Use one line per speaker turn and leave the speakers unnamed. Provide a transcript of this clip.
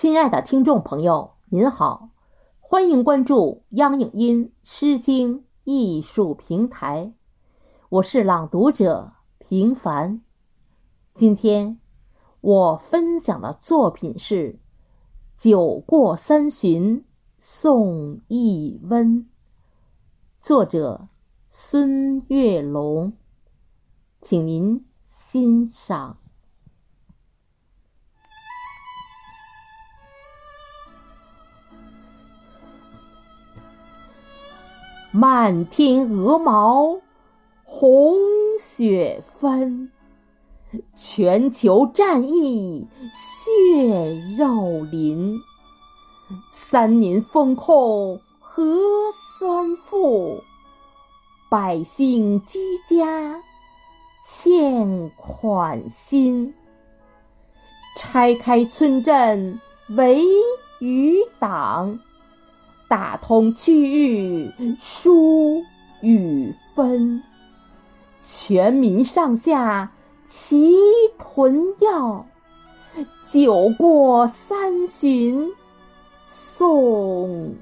亲爱的听众朋友，您好，欢迎关注央影音诗经艺术平台，我是朗读者平凡。今天我分享的作品是《酒过三巡送一温》，作者孙月龙，请您欣赏。漫天鹅毛，红雪纷，全球战役血肉淋。三年封控核酸负，百姓居家欠款心。拆开村镇围与党。打通区域疏与分，全民上下齐囤药，酒过三巡送。